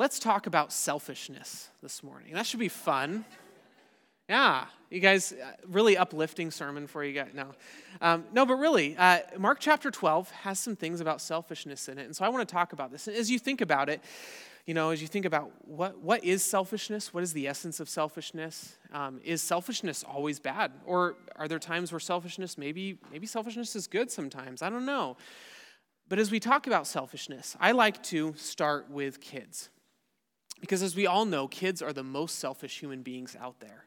let's talk about selfishness this morning. That should be fun. Yeah, you guys, uh, really uplifting sermon for you guys. No, um, no, but really, uh, Mark chapter 12 has some things about selfishness in it. And so I want to talk about this. And as you think about it, you know, as you think about what, what is selfishness, what is the essence of selfishness? Um, is selfishness always bad? Or are there times where selfishness, maybe, maybe selfishness is good sometimes? I don't know. But as we talk about selfishness, I like to start with kids. Because as we all know, kids are the most selfish human beings out there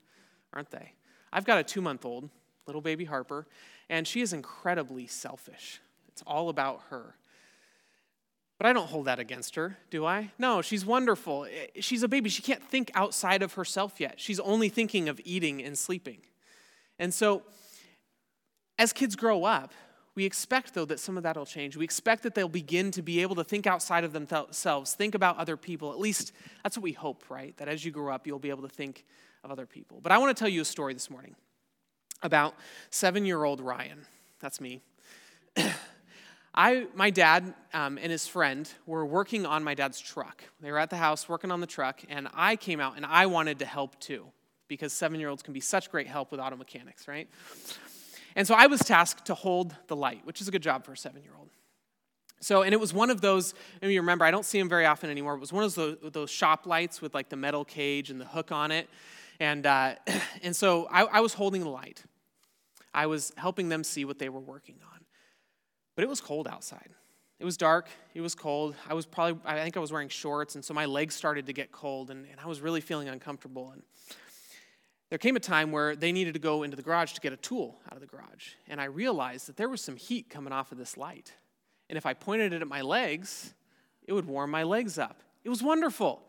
aren't they? I've got a two month old, little baby Harper, and she is incredibly selfish. It's all about her. But I don't hold that against her, do I? No, she's wonderful. She's a baby. She can't think outside of herself yet. She's only thinking of eating and sleeping. And so, as kids grow up, we expect, though, that some of that will change. We expect that they'll begin to be able to think outside of themselves, think about other people. At least that's what we hope, right? That as you grow up, you'll be able to think of other people. But I want to tell you a story this morning about seven year old Ryan. That's me. I, my dad um, and his friend were working on my dad's truck. They were at the house working on the truck, and I came out and I wanted to help too, because seven year olds can be such great help with auto mechanics, right? And so I was tasked to hold the light, which is a good job for a seven year old. So, and it was one of those, maybe you remember, I don't see them very often anymore. It was one of those, those shop lights with like the metal cage and the hook on it. And, uh, and so I, I was holding the light. I was helping them see what they were working on. But it was cold outside. It was dark. It was cold. I was probably, I think I was wearing shorts, and so my legs started to get cold, and, and I was really feeling uncomfortable. And there came a time where they needed to go into the garage to get a tool out of the garage. And I realized that there was some heat coming off of this light. And if I pointed it at my legs, it would warm my legs up. It was wonderful.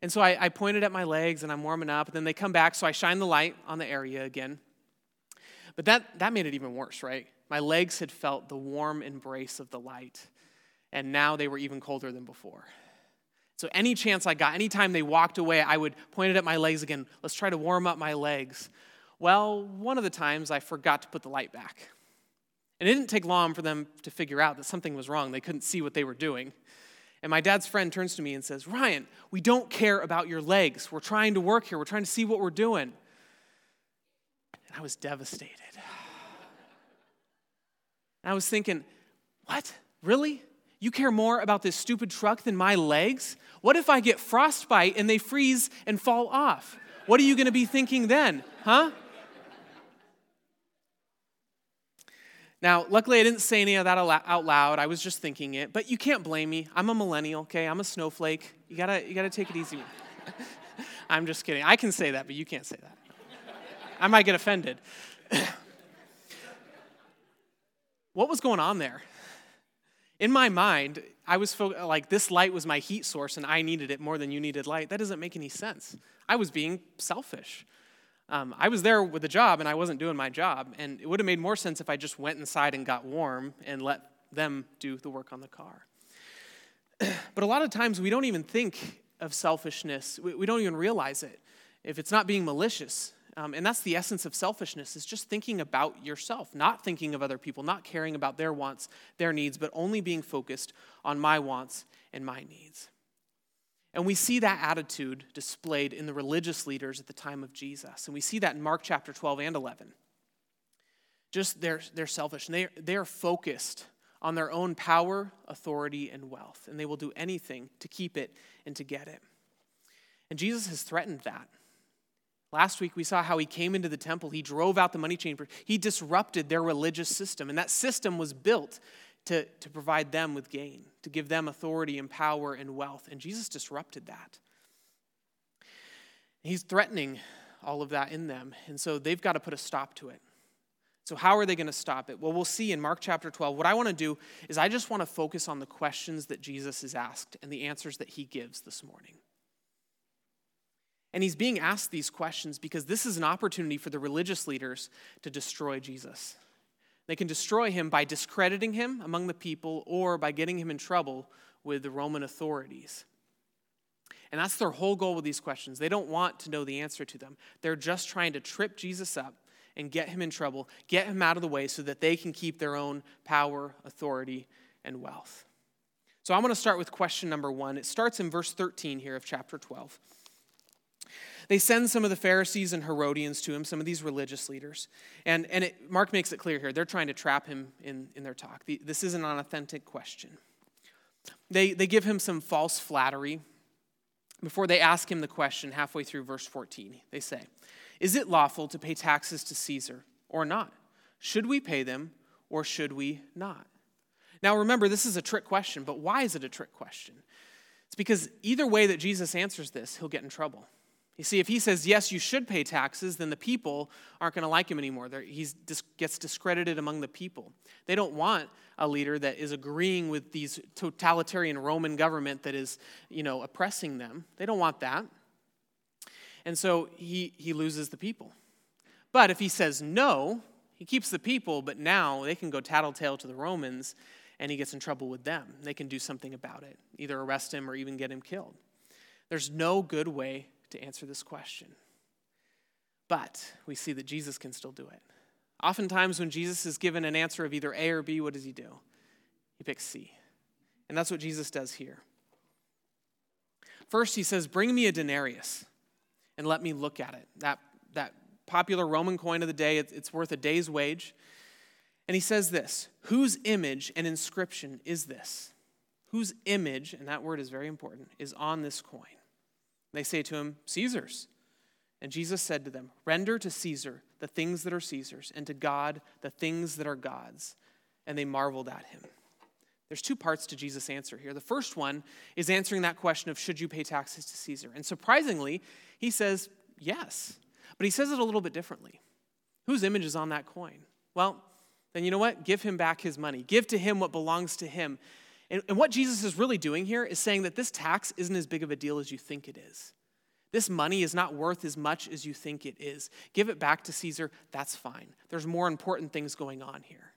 And so I, I pointed at my legs and I'm warming up, and then they come back, so I shine the light on the area again. But that, that made it even worse, right? My legs had felt the warm embrace of the light, and now they were even colder than before. So, any chance I got, anytime they walked away, I would point it at my legs again. Let's try to warm up my legs. Well, one of the times I forgot to put the light back. And it didn't take long for them to figure out that something was wrong. They couldn't see what they were doing. And my dad's friend turns to me and says, Ryan, we don't care about your legs. We're trying to work here, we're trying to see what we're doing. And I was devastated. And I was thinking, what? Really? You care more about this stupid truck than my legs? What if I get frostbite and they freeze and fall off? What are you going to be thinking then? Huh? Now, luckily, I didn't say any of that out loud. I was just thinking it. But you can't blame me. I'm a millennial, okay? I'm a snowflake. You gotta, you gotta take it easy. I'm just kidding. I can say that, but you can't say that. I might get offended. what was going on there? In my mind, I was fo- like, this light was my heat source and I needed it more than you needed light. That doesn't make any sense. I was being selfish. Um, I was there with a job and I wasn't doing my job. And it would have made more sense if I just went inside and got warm and let them do the work on the car. but a lot of times we don't even think of selfishness, we, we don't even realize it if it's not being malicious. Um, and that's the essence of selfishness is just thinking about yourself not thinking of other people not caring about their wants their needs but only being focused on my wants and my needs and we see that attitude displayed in the religious leaders at the time of Jesus. And we see that in Mark chapter 12 and 11. Just they're, they're selfish. And they, they are focused on their own power, authority, and wealth. And they will do anything to keep it and to get it. And Jesus has threatened that. Last week, we saw how he came into the temple. He drove out the money changers. He disrupted their religious system. And that system was built to, to provide them with gain, to give them authority and power and wealth. And Jesus disrupted that. He's threatening all of that in them. And so they've got to put a stop to it. So, how are they going to stop it? Well, we'll see in Mark chapter 12. What I want to do is I just want to focus on the questions that Jesus is asked and the answers that he gives this morning. And he's being asked these questions because this is an opportunity for the religious leaders to destroy Jesus. They can destroy him by discrediting him among the people or by getting him in trouble with the Roman authorities. And that's their whole goal with these questions. They don't want to know the answer to them. They're just trying to trip Jesus up and get him in trouble, get him out of the way so that they can keep their own power, authority, and wealth. So I'm going to start with question number one. It starts in verse 13 here of chapter 12. They send some of the Pharisees and Herodians to him, some of these religious leaders. And, and it, Mark makes it clear here they're trying to trap him in, in their talk. The, this isn't an authentic question. They, they give him some false flattery before they ask him the question halfway through verse 14. They say, Is it lawful to pay taxes to Caesar or not? Should we pay them or should we not? Now remember, this is a trick question, but why is it a trick question? It's because either way that Jesus answers this, he'll get in trouble. You see, if he says, yes, you should pay taxes, then the people aren't going to like him anymore. He gets discredited among the people. They don't want a leader that is agreeing with these totalitarian Roman government that is, you know, oppressing them. They don't want that. And so he, he loses the people. But if he says no, he keeps the people, but now they can go tattletale to the Romans and he gets in trouble with them. They can do something about it, either arrest him or even get him killed. There's no good way to answer this question. But we see that Jesus can still do it. Oftentimes, when Jesus is given an answer of either A or B, what does he do? He picks C. And that's what Jesus does here. First, he says, Bring me a denarius and let me look at it. That, that popular Roman coin of the day, it's worth a day's wage. And he says this Whose image and inscription is this? Whose image, and that word is very important, is on this coin? They say to him, Caesar's. And Jesus said to them, Render to Caesar the things that are Caesar's, and to God the things that are God's. And they marveled at him. There's two parts to Jesus' answer here. The first one is answering that question of should you pay taxes to Caesar? And surprisingly, he says yes. But he says it a little bit differently. Whose image is on that coin? Well, then you know what? Give him back his money. Give to him what belongs to him. And, and what Jesus is really doing here is saying that this tax isn't as big of a deal as you think it is. This money is not worth as much as you think it is. Give it back to Caesar, that's fine. There's more important things going on here.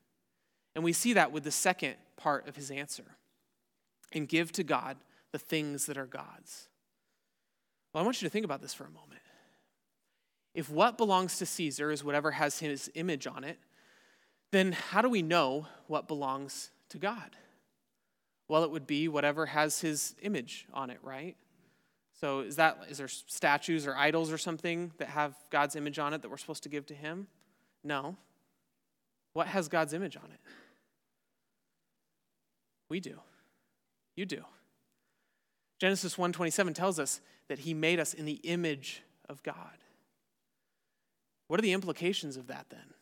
And we see that with the second part of his answer and give to God the things that are God's. Well, I want you to think about this for a moment. If what belongs to Caesar is whatever has his image on it, then how do we know what belongs to God? Well, it would be whatever has his image on it, right? So is that is there statues or idols or something that have God's image on it that we're supposed to give to him? No. What has God's image on it? We do. You do. Genesis 1:27 tells us that he made us in the image of God. What are the implications of that then?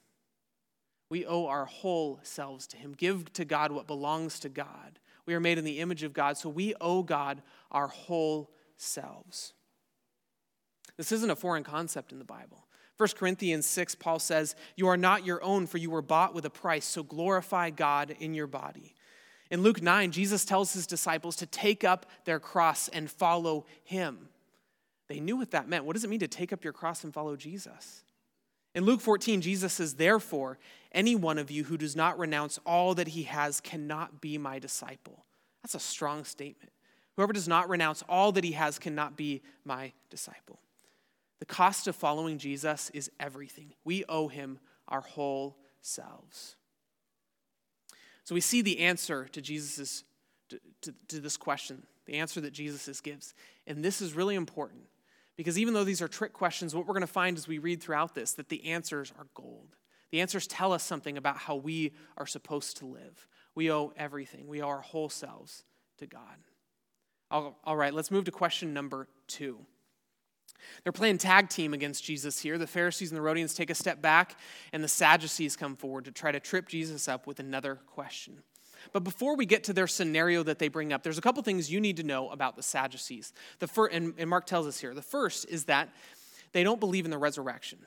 We owe our whole selves to him. Give to God what belongs to God. We are made in the image of God, so we owe God our whole selves. This isn't a foreign concept in the Bible. 1 Corinthians 6, Paul says, You are not your own, for you were bought with a price, so glorify God in your body. In Luke 9, Jesus tells his disciples to take up their cross and follow him. They knew what that meant. What does it mean to take up your cross and follow Jesus? In Luke 14, Jesus says, Therefore, any one of you who does not renounce all that he has cannot be my disciple. That's a strong statement. Whoever does not renounce all that he has cannot be my disciple. The cost of following Jesus is everything. We owe him our whole selves. So we see the answer to Jesus' to, to, to this question, the answer that Jesus gives. And this is really important because even though these are trick questions, what we're going to find as we read throughout this that the answers are gold. The answers tell us something about how we are supposed to live. We owe everything, we owe our whole selves to God. all, all right, let's move to question number two. They're playing tag team against Jesus here. The Pharisees and the Herodians take a step back, and the Sadducees come forward to try to trip Jesus up with another question. But before we get to their scenario that they bring up, there's a couple things you need to know about the Sadducees. The first, and, and Mark tells us here the first is that they don't believe in the resurrection.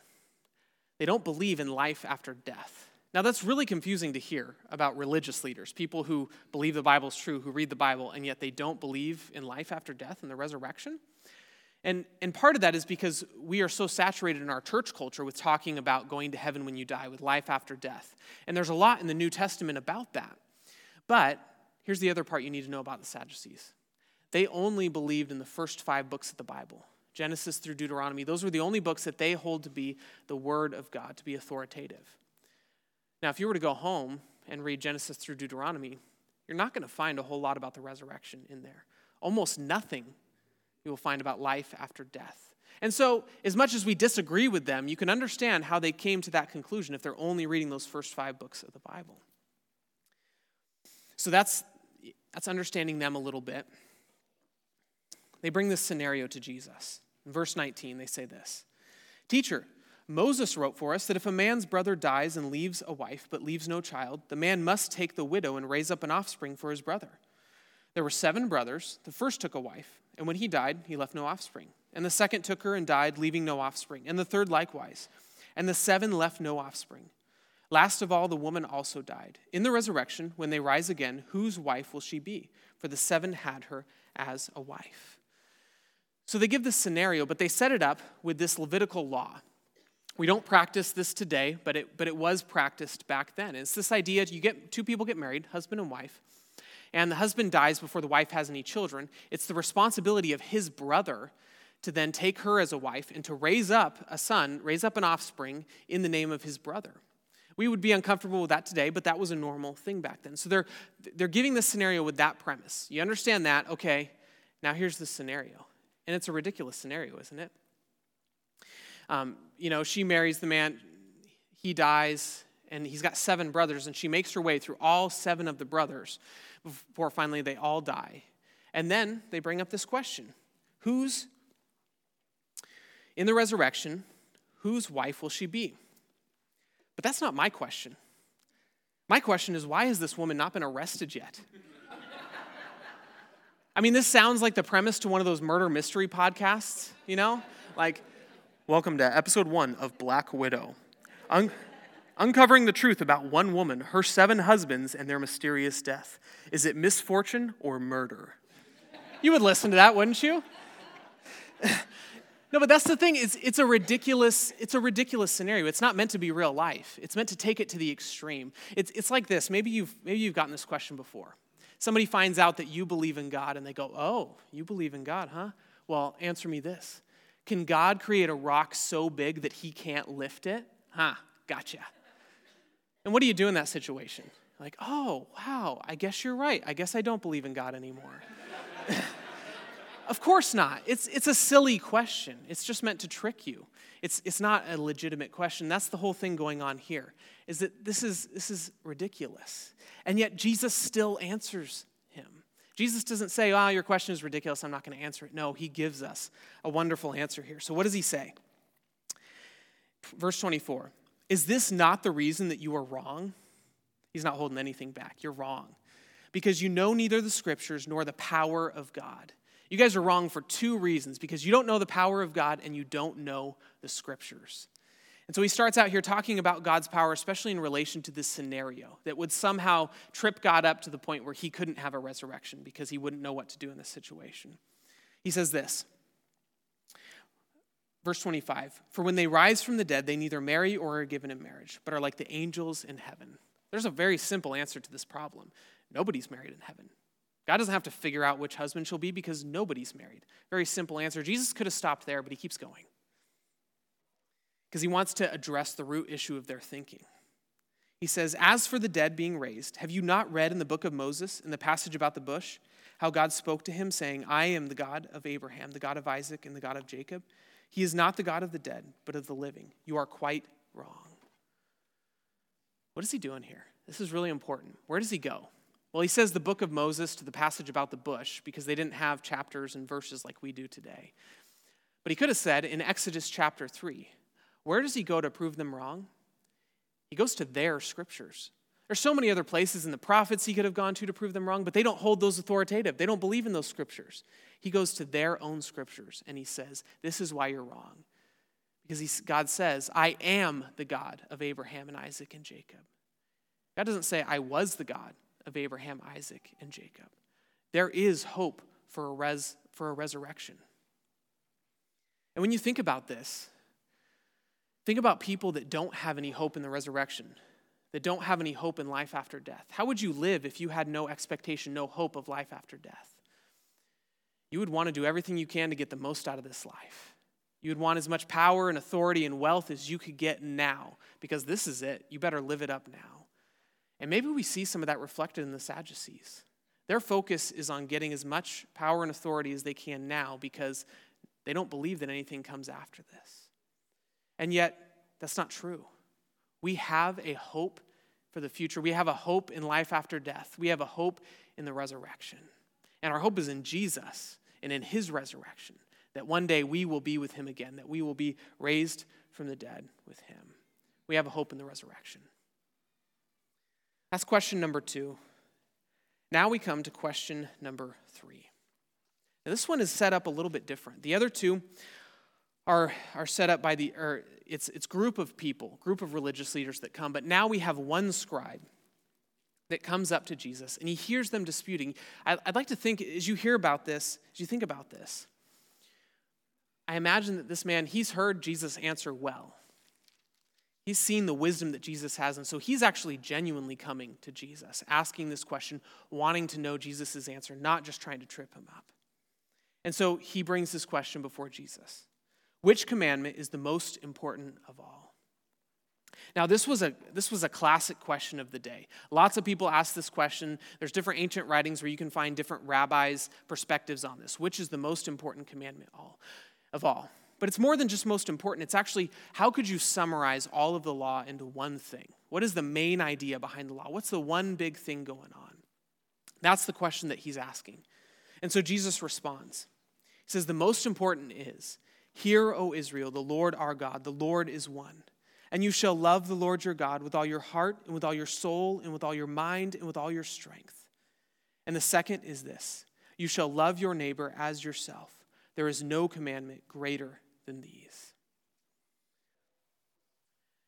They don't believe in life after death. Now, that's really confusing to hear about religious leaders, people who believe the Bible is true, who read the Bible, and yet they don't believe in life after death and the resurrection. And, and part of that is because we are so saturated in our church culture with talking about going to heaven when you die, with life after death. And there's a lot in the New Testament about that. But here's the other part you need to know about the Sadducees they only believed in the first five books of the Bible. Genesis through Deuteronomy, those were the only books that they hold to be the Word of God, to be authoritative. Now, if you were to go home and read Genesis through Deuteronomy, you're not going to find a whole lot about the resurrection in there. Almost nothing you will find about life after death. And so, as much as we disagree with them, you can understand how they came to that conclusion if they're only reading those first five books of the Bible. So that's, that's understanding them a little bit. They bring this scenario to Jesus. In verse 19, they say this Teacher, Moses wrote for us that if a man's brother dies and leaves a wife but leaves no child, the man must take the widow and raise up an offspring for his brother. There were seven brothers. The first took a wife, and when he died, he left no offspring. And the second took her and died, leaving no offspring. And the third likewise. And the seven left no offspring. Last of all, the woman also died. In the resurrection, when they rise again, whose wife will she be? For the seven had her as a wife. So they give this scenario, but they set it up with this Levitical law. We don't practice this today, but it, but it was practiced back then. It's this idea you get two people get married, husband and wife, and the husband dies before the wife has any children. It's the responsibility of his brother to then take her as a wife and to raise up a son, raise up an offspring in the name of his brother. We would be uncomfortable with that today, but that was a normal thing back then. So they're, they're giving this scenario with that premise. You understand that? Okay, now here's the scenario. And it's a ridiculous scenario, isn't it? Um, you know, she marries the man, he dies, and he's got seven brothers, and she makes her way through all seven of the brothers before finally they all die. And then they bring up this question Who's, in the resurrection, whose wife will she be? But that's not my question. My question is why has this woman not been arrested yet? I mean, this sounds like the premise to one of those murder mystery podcasts, you know? Like, Welcome to episode one of Black Widow. Un- uncovering the truth about one woman, her seven husbands, and their mysterious death. Is it misfortune or murder? You would listen to that, wouldn't you? no, but that's the thing. It's, it's, a ridiculous, it's a ridiculous scenario. It's not meant to be real life. It's meant to take it to the extreme. It's, it's like this. Maybe you've, maybe you've gotten this question before. Somebody finds out that you believe in God and they go, Oh, you believe in God, huh? Well, answer me this can God create a rock so big that he can't lift it? Huh, gotcha. And what do you do in that situation? Like, oh, wow, I guess you're right. I guess I don't believe in God anymore. of course not. It's, it's a silly question. It's just meant to trick you. It's, it's not a legitimate question. That's the whole thing going on here, is that this is, this is ridiculous. And yet Jesus still answers him. Jesus doesn't say, oh, your question is ridiculous, I'm not going to answer it. No, he gives us a wonderful answer here. So, what does he say? Verse 24 Is this not the reason that you are wrong? He's not holding anything back. You're wrong because you know neither the scriptures nor the power of God. You guys are wrong for two reasons because you don't know the power of God and you don't know the scriptures. And so he starts out here talking about God's power, especially in relation to this scenario that would somehow trip God up to the point where he couldn't have a resurrection because he wouldn't know what to do in this situation. He says this. Verse 25 For when they rise from the dead, they neither marry or are given in marriage, but are like the angels in heaven. There's a very simple answer to this problem nobody's married in heaven. God doesn't have to figure out which husband she'll be because nobody's married. Very simple answer. Jesus could have stopped there, but he keeps going because he wants to address the root issue of their thinking. He says, As for the dead being raised, have you not read in the book of Moses, in the passage about the bush, how God spoke to him, saying, I am the God of Abraham, the God of Isaac, and the God of Jacob? He is not the God of the dead, but of the living. You are quite wrong. What is he doing here? This is really important. Where does he go? Well, he says the book of Moses to the passage about the bush because they didn't have chapters and verses like we do today. But he could have said in Exodus chapter 3, where does he go to prove them wrong? He goes to their scriptures. There's so many other places in the prophets he could have gone to to prove them wrong, but they don't hold those authoritative. They don't believe in those scriptures. He goes to their own scriptures and he says, This is why you're wrong. Because he, God says, I am the God of Abraham and Isaac and Jacob. God doesn't say, I was the God of Abraham, Isaac, and Jacob. There is hope for a, res, for a resurrection. And when you think about this, Think about people that don't have any hope in the resurrection, that don't have any hope in life after death. How would you live if you had no expectation, no hope of life after death? You would want to do everything you can to get the most out of this life. You would want as much power and authority and wealth as you could get now because this is it. You better live it up now. And maybe we see some of that reflected in the Sadducees. Their focus is on getting as much power and authority as they can now because they don't believe that anything comes after this. And yet, that's not true. We have a hope for the future. We have a hope in life after death. We have a hope in the resurrection. And our hope is in Jesus and in his resurrection, that one day we will be with him again, that we will be raised from the dead with him. We have a hope in the resurrection. That's question number two. Now we come to question number three. Now, this one is set up a little bit different. The other two are, are set up by the, or it's, it's group of people, group of religious leaders that come, but now we have one scribe that comes up to Jesus and he hears them disputing. I, I'd like to think, as you hear about this, as you think about this, I imagine that this man, he's heard Jesus answer well. He's seen the wisdom that Jesus has, and so he's actually genuinely coming to Jesus, asking this question, wanting to know Jesus' answer, not just trying to trip him up. And so he brings this question before Jesus Which commandment is the most important of all? Now, this was, a, this was a classic question of the day. Lots of people ask this question. There's different ancient writings where you can find different rabbis' perspectives on this. Which is the most important commandment all, of all? But it's more than just most important. It's actually how could you summarize all of the law into one thing? What is the main idea behind the law? What's the one big thing going on? That's the question that he's asking. And so Jesus responds. He says, The most important is, Hear, O Israel, the Lord our God, the Lord is one. And you shall love the Lord your God with all your heart, and with all your soul, and with all your mind, and with all your strength. And the second is this you shall love your neighbor as yourself. There is no commandment greater than these.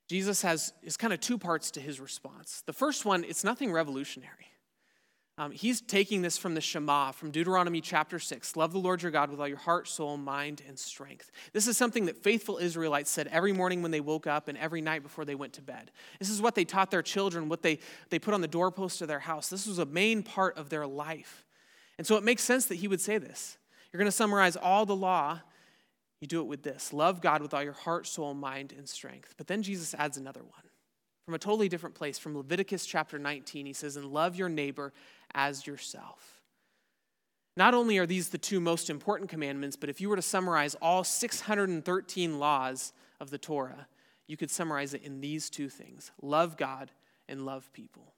Jesus has is kind of two parts to his response. The first one, it's nothing revolutionary. Um, he's taking this from the Shema, from Deuteronomy chapter 6. Love the Lord your God with all your heart, soul, mind, and strength. This is something that faithful Israelites said every morning when they woke up and every night before they went to bed. This is what they taught their children, what they, they put on the doorpost of their house. This was a main part of their life. And so it makes sense that he would say this. You're going to summarize all the law you do it with this love God with all your heart, soul, mind, and strength. But then Jesus adds another one from a totally different place, from Leviticus chapter 19. He says, And love your neighbor as yourself. Not only are these the two most important commandments, but if you were to summarize all 613 laws of the Torah, you could summarize it in these two things love God and love people.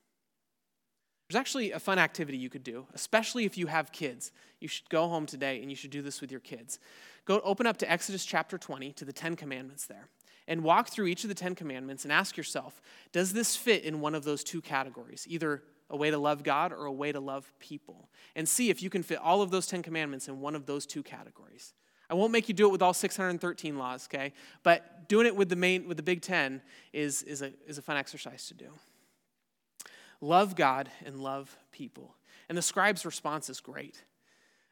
There's actually a fun activity you could do, especially if you have kids. You should go home today and you should do this with your kids. Go open up to Exodus chapter 20 to the 10 commandments there and walk through each of the 10 commandments and ask yourself, does this fit in one of those two categories? Either a way to love God or a way to love people. And see if you can fit all of those 10 commandments in one of those two categories. I won't make you do it with all 613 laws, okay? But doing it with the main with the big 10 is, is, a, is a fun exercise to do. Love God and love people. And the scribe's response is great.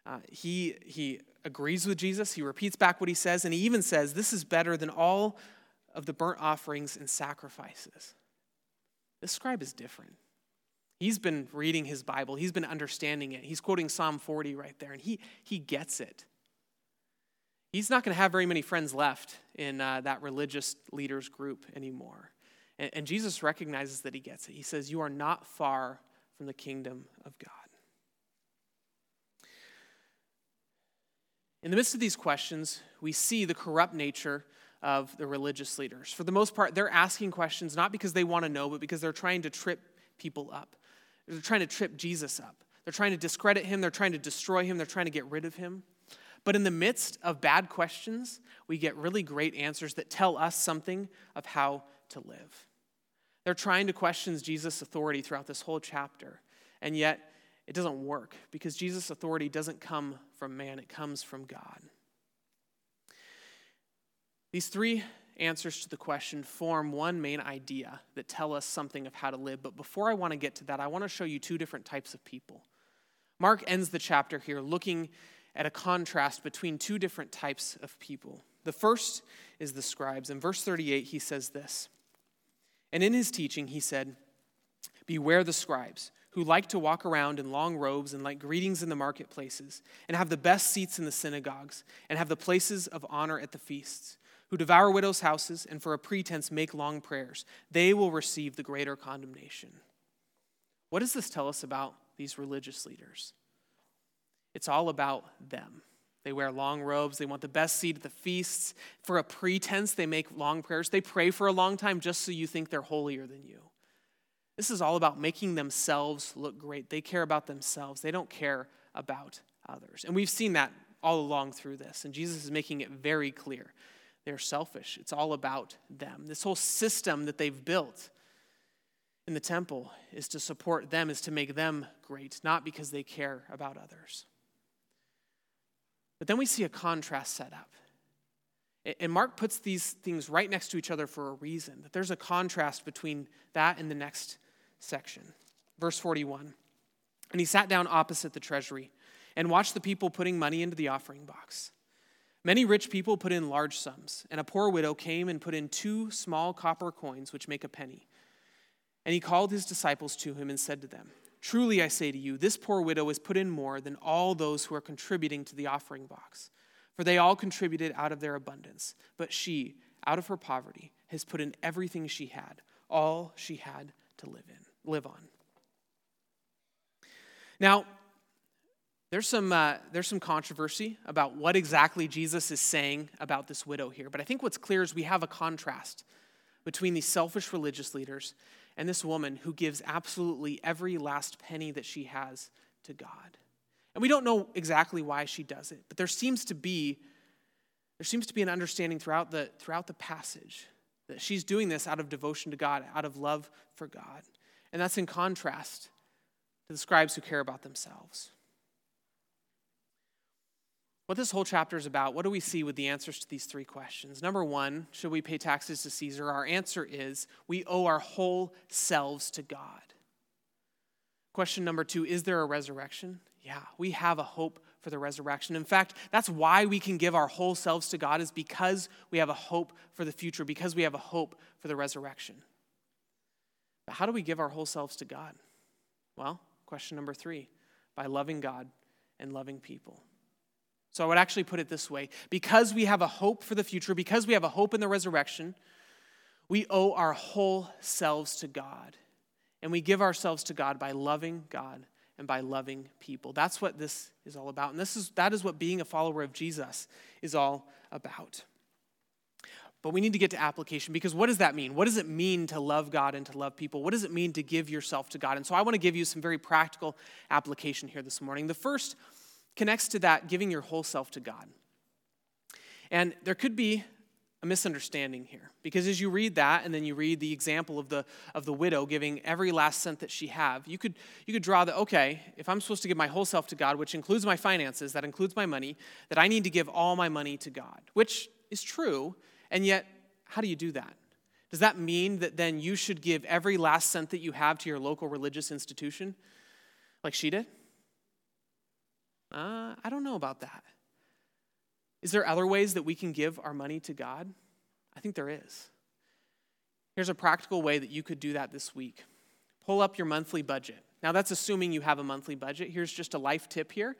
Uh, he, he agrees with Jesus. He repeats back what he says, and he even says, This is better than all of the burnt offerings and sacrifices. This scribe is different. He's been reading his Bible, he's been understanding it. He's quoting Psalm 40 right there, and he, he gets it. He's not going to have very many friends left in uh, that religious leaders group anymore. And, and Jesus recognizes that he gets it. He says, You are not far from the kingdom of God. In the midst of these questions, we see the corrupt nature of the religious leaders. For the most part, they're asking questions not because they want to know, but because they're trying to trip people up. They're trying to trip Jesus up. They're trying to discredit him, they're trying to destroy him, they're trying to get rid of him. But in the midst of bad questions, we get really great answers that tell us something of how to live. They're trying to question Jesus' authority throughout this whole chapter, and yet it doesn't work because Jesus' authority doesn't come from man, it comes from God. These three answers to the question form one main idea that tell us something of how to live. But before I want to get to that, I want to show you two different types of people. Mark ends the chapter here looking at a contrast between two different types of people. The first is the scribes. In verse 38, he says this. And in his teaching, he said, Beware the scribes who like to walk around in long robes and like greetings in the marketplaces, and have the best seats in the synagogues, and have the places of honor at the feasts, who devour widows' houses, and for a pretense make long prayers. They will receive the greater condemnation. What does this tell us about these religious leaders? It's all about them. They wear long robes. They want the best seat at the feasts. For a pretense, they make long prayers. They pray for a long time just so you think they're holier than you. This is all about making themselves look great. They care about themselves, they don't care about others. And we've seen that all along through this. And Jesus is making it very clear. They're selfish, it's all about them. This whole system that they've built in the temple is to support them, is to make them great, not because they care about others. But then we see a contrast set up. And Mark puts these things right next to each other for a reason, that there's a contrast between that and the next section. Verse 41 And he sat down opposite the treasury and watched the people putting money into the offering box. Many rich people put in large sums, and a poor widow came and put in two small copper coins, which make a penny. And he called his disciples to him and said to them, Truly I say to you, this poor widow has put in more than all those who are contributing to the offering box. For they all contributed out of their abundance, but she, out of her poverty, has put in everything she had, all she had to live in, live on. Now, there's some, uh, there's some controversy about what exactly Jesus is saying about this widow here, but I think what's clear is we have a contrast between these selfish religious leaders and this woman who gives absolutely every last penny that she has to God. And we don't know exactly why she does it, but there seems to be there seems to be an understanding throughout the throughout the passage that she's doing this out of devotion to God, out of love for God. And that's in contrast to the scribes who care about themselves. What this whole chapter is about, what do we see with the answers to these three questions? Number one, should we pay taxes to Caesar? Our answer is we owe our whole selves to God. Question number two, is there a resurrection? Yeah, we have a hope for the resurrection. In fact, that's why we can give our whole selves to God, is because we have a hope for the future, because we have a hope for the resurrection. But how do we give our whole selves to God? Well, question number three by loving God and loving people. So I would actually put it this way because we have a hope for the future, because we have a hope in the resurrection, we owe our whole selves to God. And we give ourselves to God by loving God and by loving people. That's what this is all about. And this is, that is what being a follower of Jesus is all about. But we need to get to application because what does that mean? What does it mean to love God and to love people? What does it mean to give yourself to God? And so I want to give you some very practical application here this morning. The first connects to that giving your whole self to God. And there could be a misunderstanding here because as you read that and then you read the example of the of the widow giving every last cent that she have you could you could draw that okay if i'm supposed to give my whole self to god which includes my finances that includes my money that i need to give all my money to god which is true and yet how do you do that? Does that mean that then you should give every last cent that you have to your local religious institution? Like she did uh, I don't know about that. Is there other ways that we can give our money to God? I think there is. Here's a practical way that you could do that this week pull up your monthly budget. Now, that's assuming you have a monthly budget. Here's just a life tip here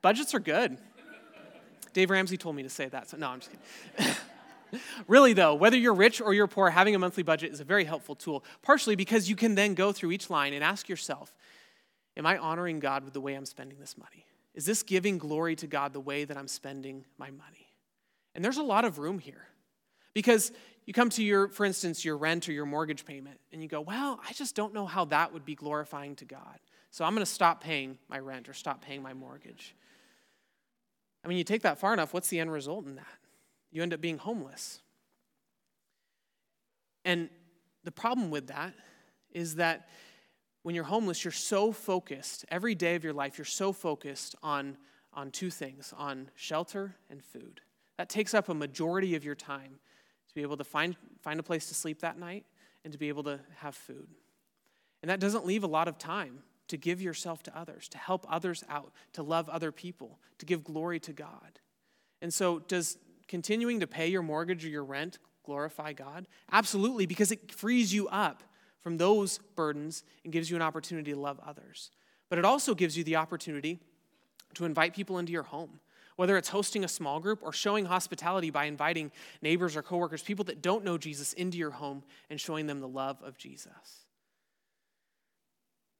budgets are good. Dave Ramsey told me to say that, so no, I'm just kidding. really, though, whether you're rich or you're poor, having a monthly budget is a very helpful tool, partially because you can then go through each line and ask yourself, Am I honoring God with the way I'm spending this money? Is this giving glory to God the way that I'm spending my money? And there's a lot of room here. Because you come to your, for instance, your rent or your mortgage payment, and you go, well, I just don't know how that would be glorifying to God. So I'm going to stop paying my rent or stop paying my mortgage. I mean, you take that far enough, what's the end result in that? You end up being homeless. And the problem with that is that when you're homeless, you're so focused, every day of your life, you're so focused on, on two things on shelter and food. That takes up a majority of your time to be able to find, find a place to sleep that night and to be able to have food. And that doesn't leave a lot of time to give yourself to others, to help others out, to love other people, to give glory to God. And so, does continuing to pay your mortgage or your rent glorify God? Absolutely, because it frees you up from those burdens and gives you an opportunity to love others. But it also gives you the opportunity to invite people into your home, whether it's hosting a small group or showing hospitality by inviting neighbors or coworkers, people that don't know Jesus, into your home and showing them the love of Jesus.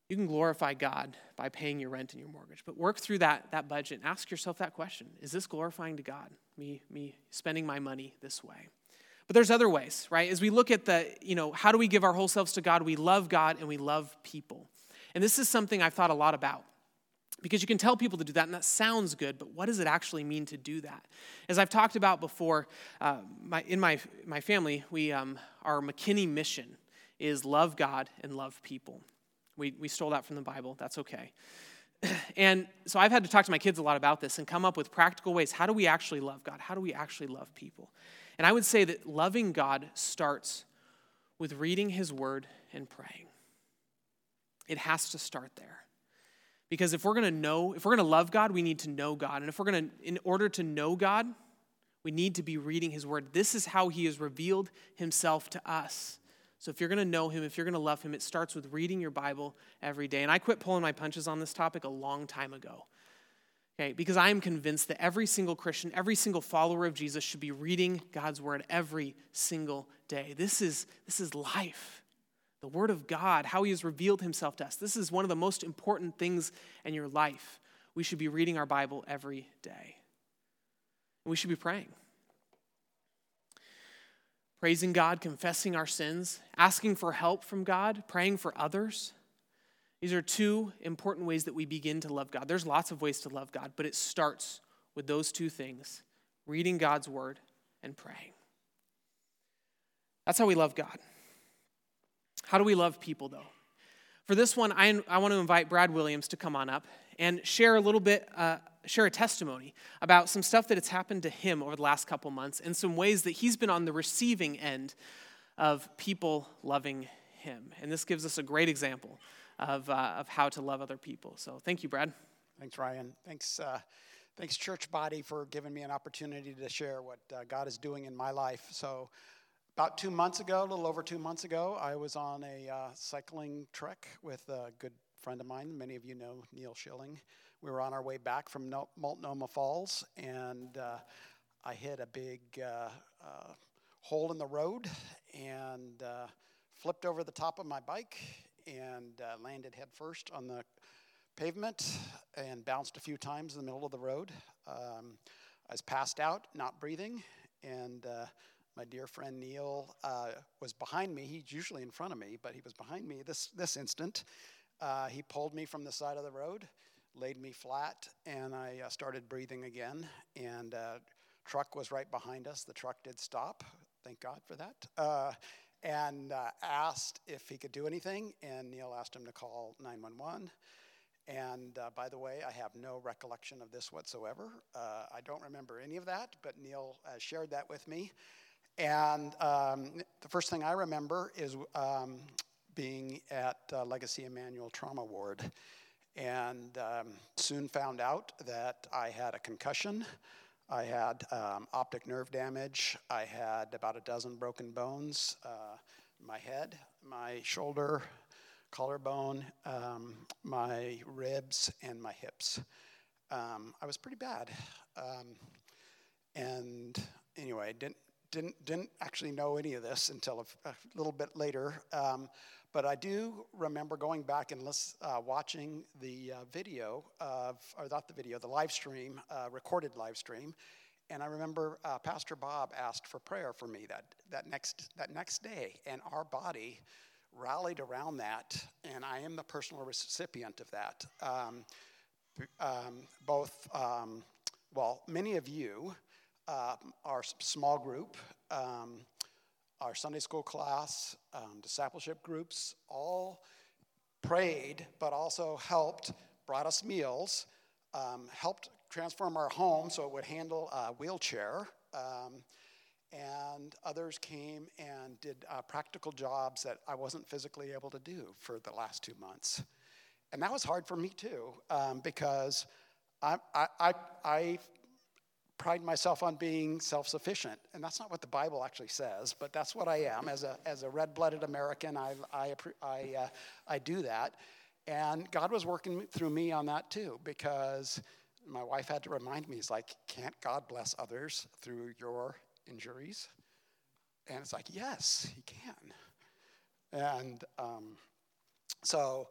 you can glorify God by paying your rent and your mortgage. But work through that, that budget and ask yourself that question Is this glorifying to God? Me, me spending my money this way? But there's other ways, right? As we look at the, you know, how do we give our whole selves to God? We love God and we love people. And this is something I've thought a lot about because you can tell people to do that and that sounds good but what does it actually mean to do that as i've talked about before uh, my, in my, my family we, um, our mckinney mission is love god and love people we, we stole that from the Bible. That's okay. And so I've had to talk to my kids a lot about this and come up with practical ways. How do we actually love God? How do we actually love people? And I would say that loving God starts with reading His Word and praying. It has to start there. Because if we're going to know, if we're going to love God, we need to know God. And if we're going to, in order to know God, we need to be reading His Word. This is how He has revealed Himself to us. So if you're going to know him, if you're going to love him, it starts with reading your Bible every day. And I quit pulling my punches on this topic a long time ago. Okay, because I am convinced that every single Christian, every single follower of Jesus should be reading God's word every single day. This is this is life. The word of God, how he has revealed himself to us. This is one of the most important things in your life. We should be reading our Bible every day. We should be praying praising God, confessing our sins, asking for help from God, praying for others. These are two important ways that we begin to love God. There's lots of ways to love God, but it starts with those two things reading God's word and praying. That's how we love God. How do we love people, though? For this one, I, I want to invite Brad Williams to come on up and share a little bit uh, share a testimony about some stuff that has happened to him over the last couple months and some ways that he's been on the receiving end of people loving him. And this gives us a great example of, uh, of how to love other people. So thank you, Brad. Thanks, Ryan. Thanks, uh, thanks, church body, for giving me an opportunity to share what uh, God is doing in my life. So, about two months ago, a little over two months ago, I was on a uh, cycling trek with a good friend of mine. Many of you know Neil Schilling. We were on our way back from Multnomah Falls, and uh, I hit a big uh, hole in the road and flipped over the top of my bike and uh, landed headfirst on the pavement and bounced a few times in the middle of the road. Um, I was passed out, not breathing, and uh, my dear friend Neil was behind me. He's usually in front of me, but he was behind me this, this instant. he pulled me from the side of the road laid me flat, and I uh, started breathing again. And uh, truck was right behind us. The truck did stop. Thank God for that. Uh, and uh, asked if he could do anything, and Neil asked him to call 911. And uh, by the way, I have no recollection of this whatsoever. Uh, I don't remember any of that, but Neil shared that with me. And um, the first thing I remember is um, being at Legacy Emanuel Trauma Ward and um, soon found out that I had a concussion. I had um, optic nerve damage. I had about a dozen broken bones. Uh, my head, my shoulder, collarbone, um, my ribs, and my hips. Um, I was pretty bad. Um, and anyway, didn't, didn't, didn't actually know any of this until a, a little bit later. Um, but I do remember going back and uh, watching the uh, video of, or not the video, the live stream, uh, recorded live stream. And I remember uh, Pastor Bob asked for prayer for me that, that, next, that next day. And our body rallied around that. And I am the personal recipient of that. Um, um, both, um, well, many of you, uh, our small group, um, our Sunday school class, um, discipleship groups, all prayed, but also helped, brought us meals, um, helped transform our home so it would handle a wheelchair. Um, and others came and did uh, practical jobs that I wasn't physically able to do for the last two months. And that was hard for me too, um, because I, I, I, I pride myself on being self sufficient. And that's not what the Bible actually says, but that's what I am. As a, as a red blooded American, I, I, I, uh, I do that. And God was working through me on that too, because my wife had to remind me, He's like, can't God bless others through your injuries? And it's like, yes, He can. And um, so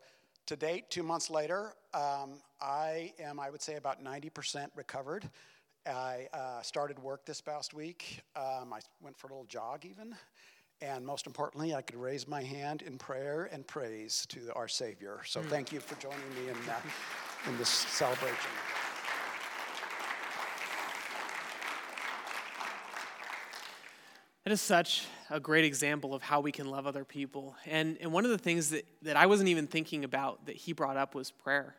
to date, two months later, um, I am, I would say, about 90% recovered. I uh, started work this past week. Um, I went for a little jog, even. And most importantly, I could raise my hand in prayer and praise to our Savior. So thank you for joining me in, uh, in this celebration. That is such a great example of how we can love other people. And, and one of the things that, that I wasn't even thinking about that he brought up was prayer.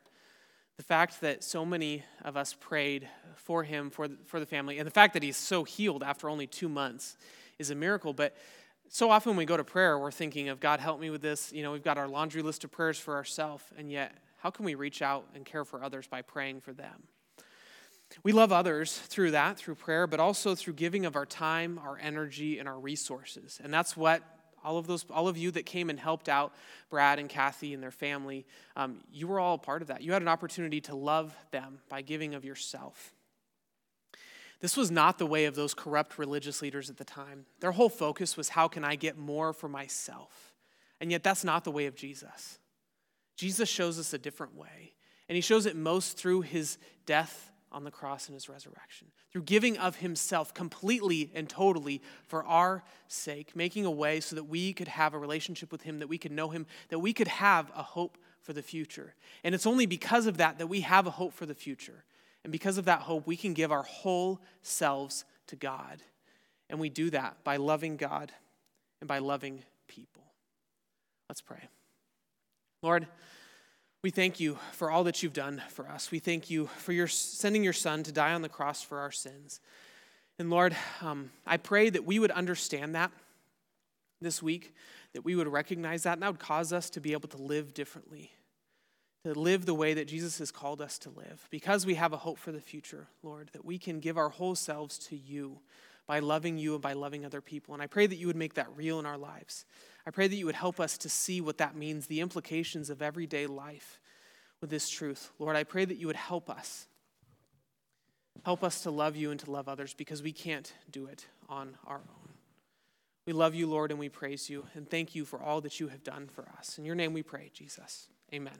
The fact that so many of us prayed for him, for the, for the family, and the fact that he's so healed after only two months is a miracle. But so often when we go to prayer, we're thinking of, God, help me with this. You know, we've got our laundry list of prayers for ourselves, and yet, how can we reach out and care for others by praying for them? We love others through that, through prayer, but also through giving of our time, our energy, and our resources. And that's what all of those, all of you that came and helped out Brad and Kathy and their family, um, you were all a part of that. You had an opportunity to love them by giving of yourself. This was not the way of those corrupt religious leaders at the time. Their whole focus was how can I get more for myself? And yet, that's not the way of Jesus. Jesus shows us a different way. And he shows it most through his death on the cross and his resurrection, through giving of himself completely and totally for our sake, making a way so that we could have a relationship with him, that we could know him, that we could have a hope for the future. And it's only because of that that we have a hope for the future. And because of that hope, we can give our whole selves to God. And we do that by loving God and by loving people. Let's pray. Lord, we thank you for all that you've done for us. We thank you for your sending your son to die on the cross for our sins. And Lord, um, I pray that we would understand that this week, that we would recognize that, and that would cause us to be able to live differently, to live the way that Jesus has called us to live. Because we have a hope for the future, Lord, that we can give our whole selves to you by loving you and by loving other people. And I pray that you would make that real in our lives. I pray that you would help us to see what that means, the implications of everyday life with this truth. Lord, I pray that you would help us. Help us to love you and to love others because we can't do it on our own. We love you, Lord, and we praise you and thank you for all that you have done for us. In your name we pray, Jesus. Amen.